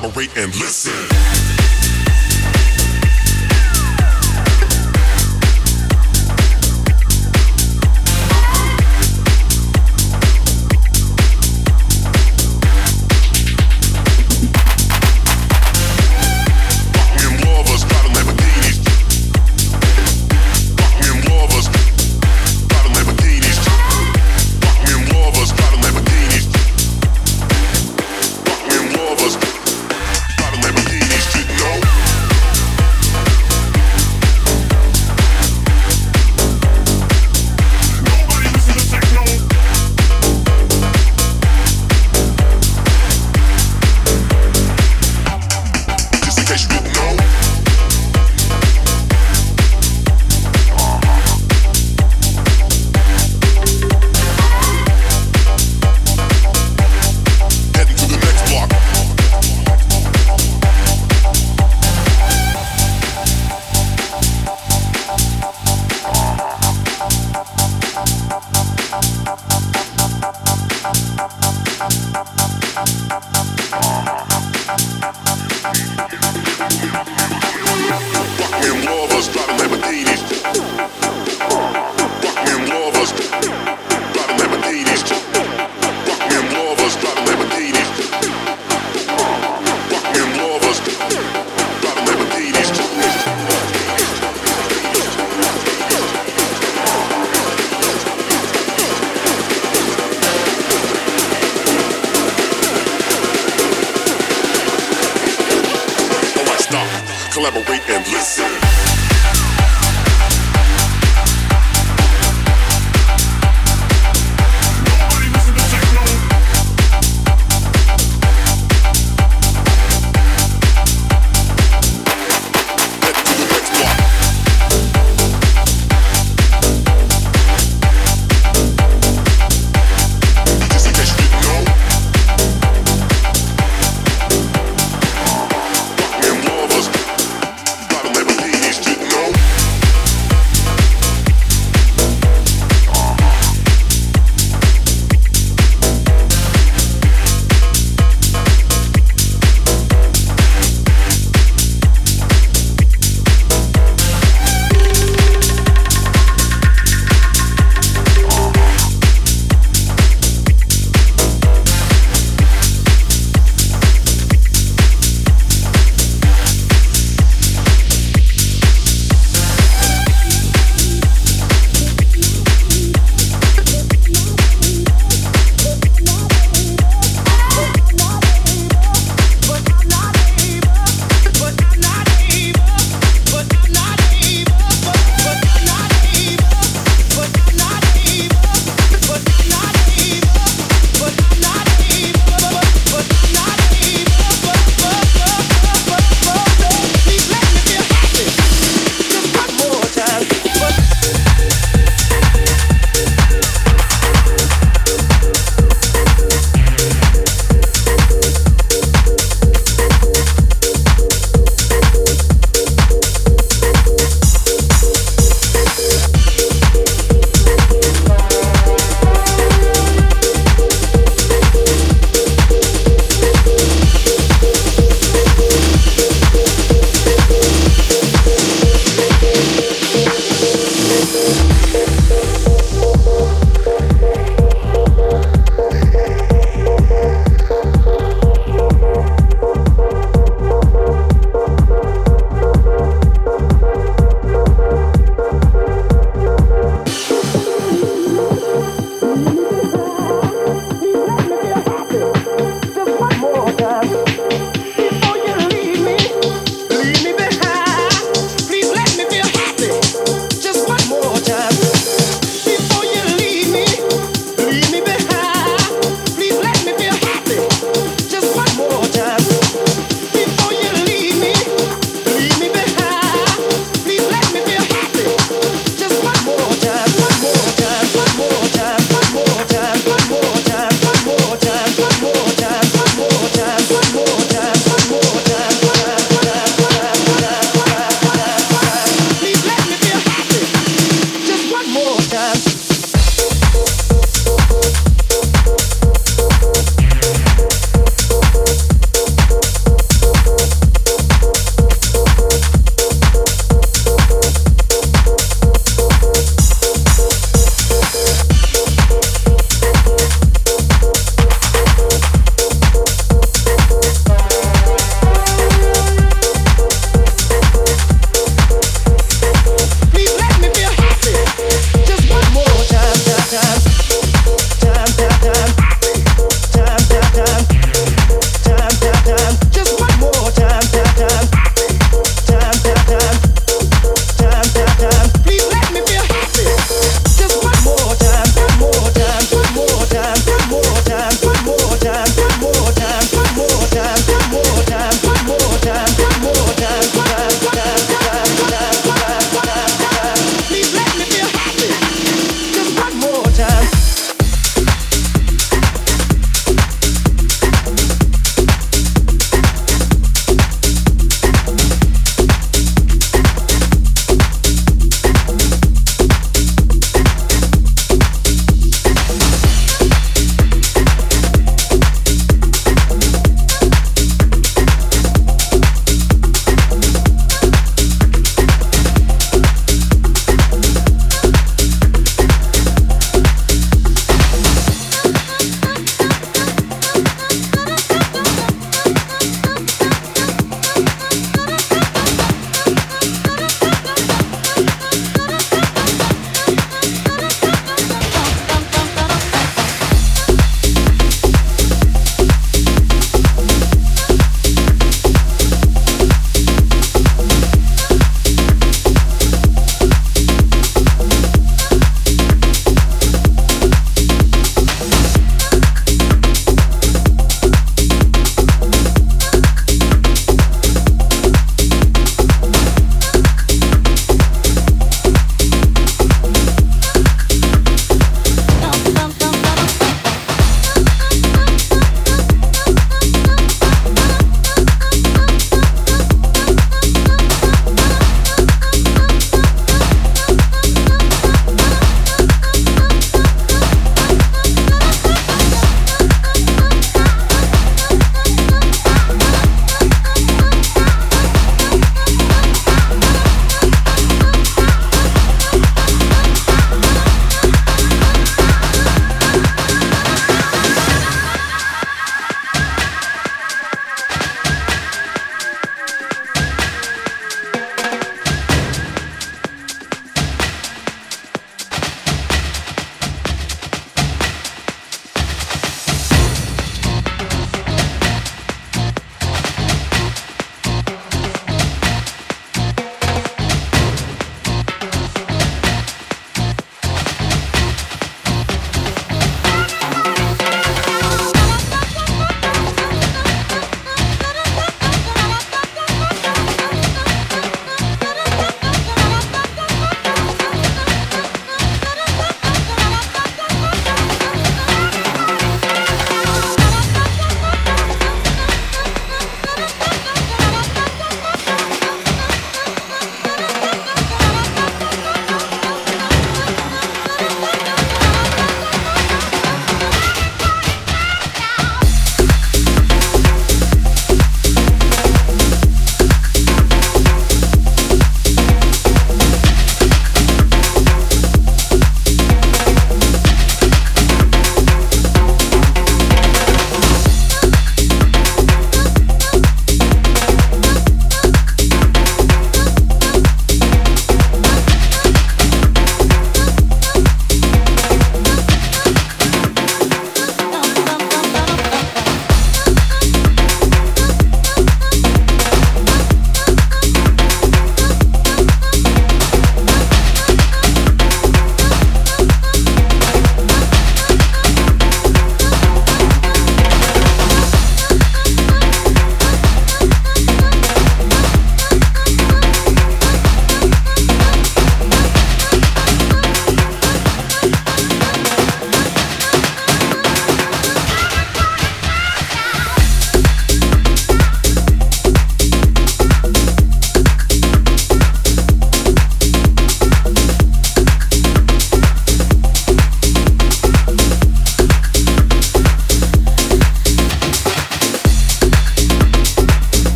collaborate and listen.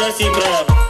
olha esse brabo.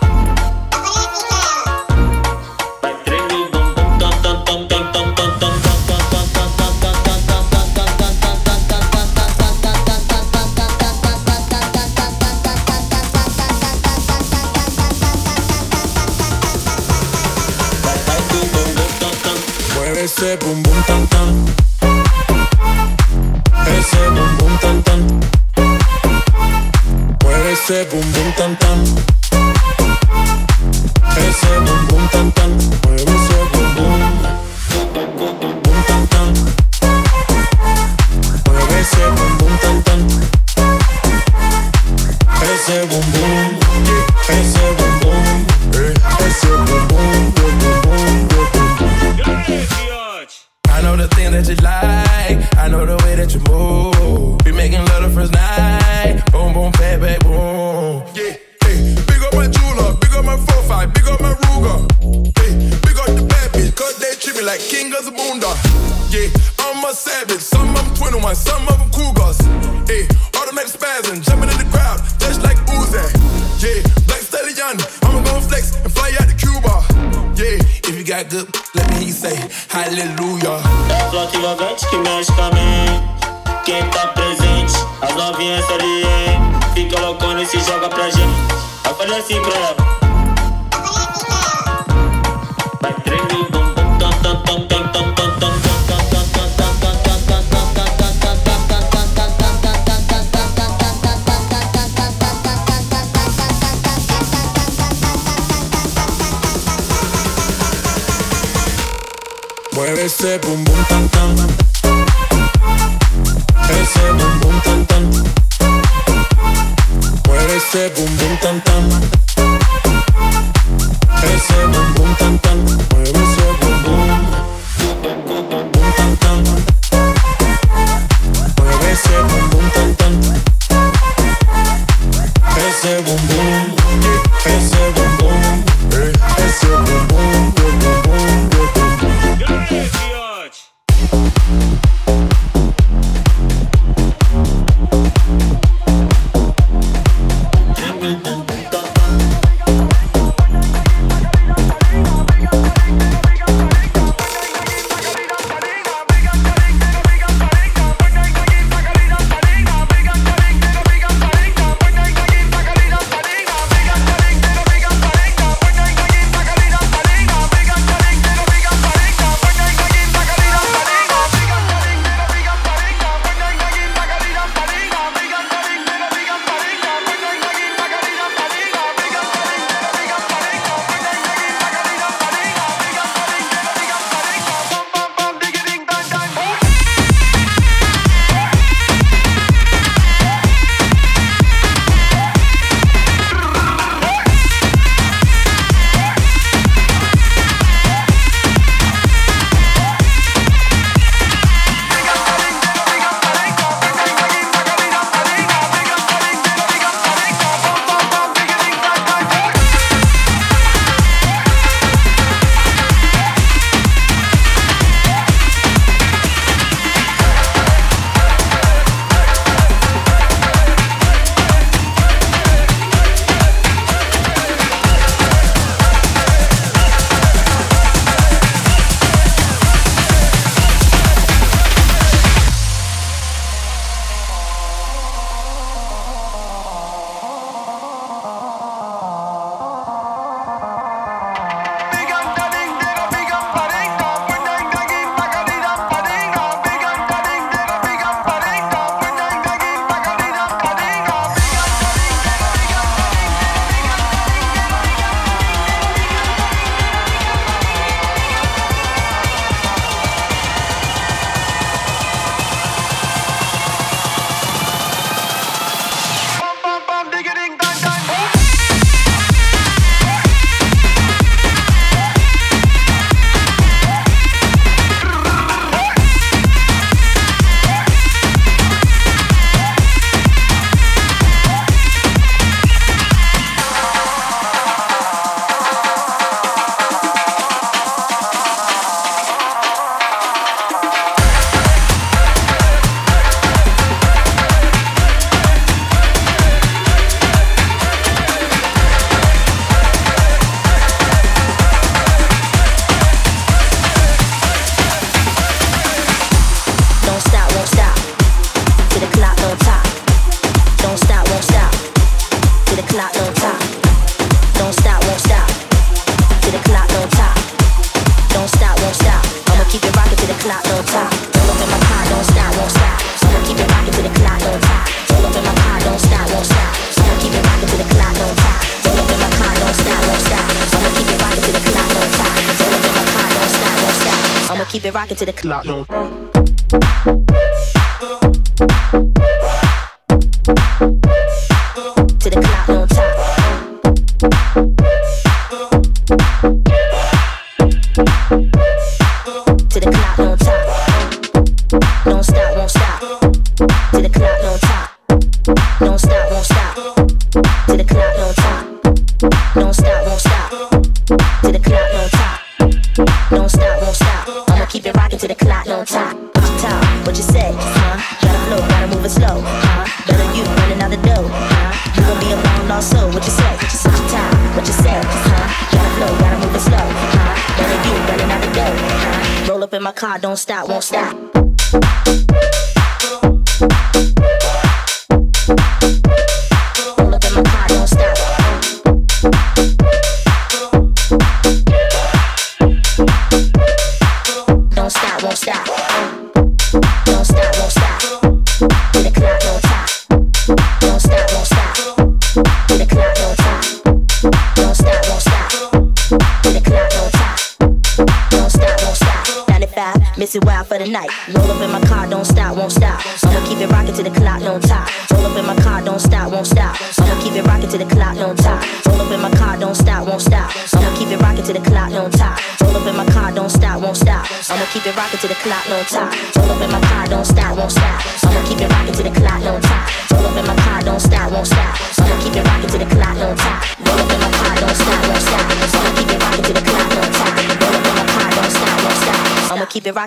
It rocking to the clock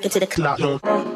I'ma keep it rocking to the clock.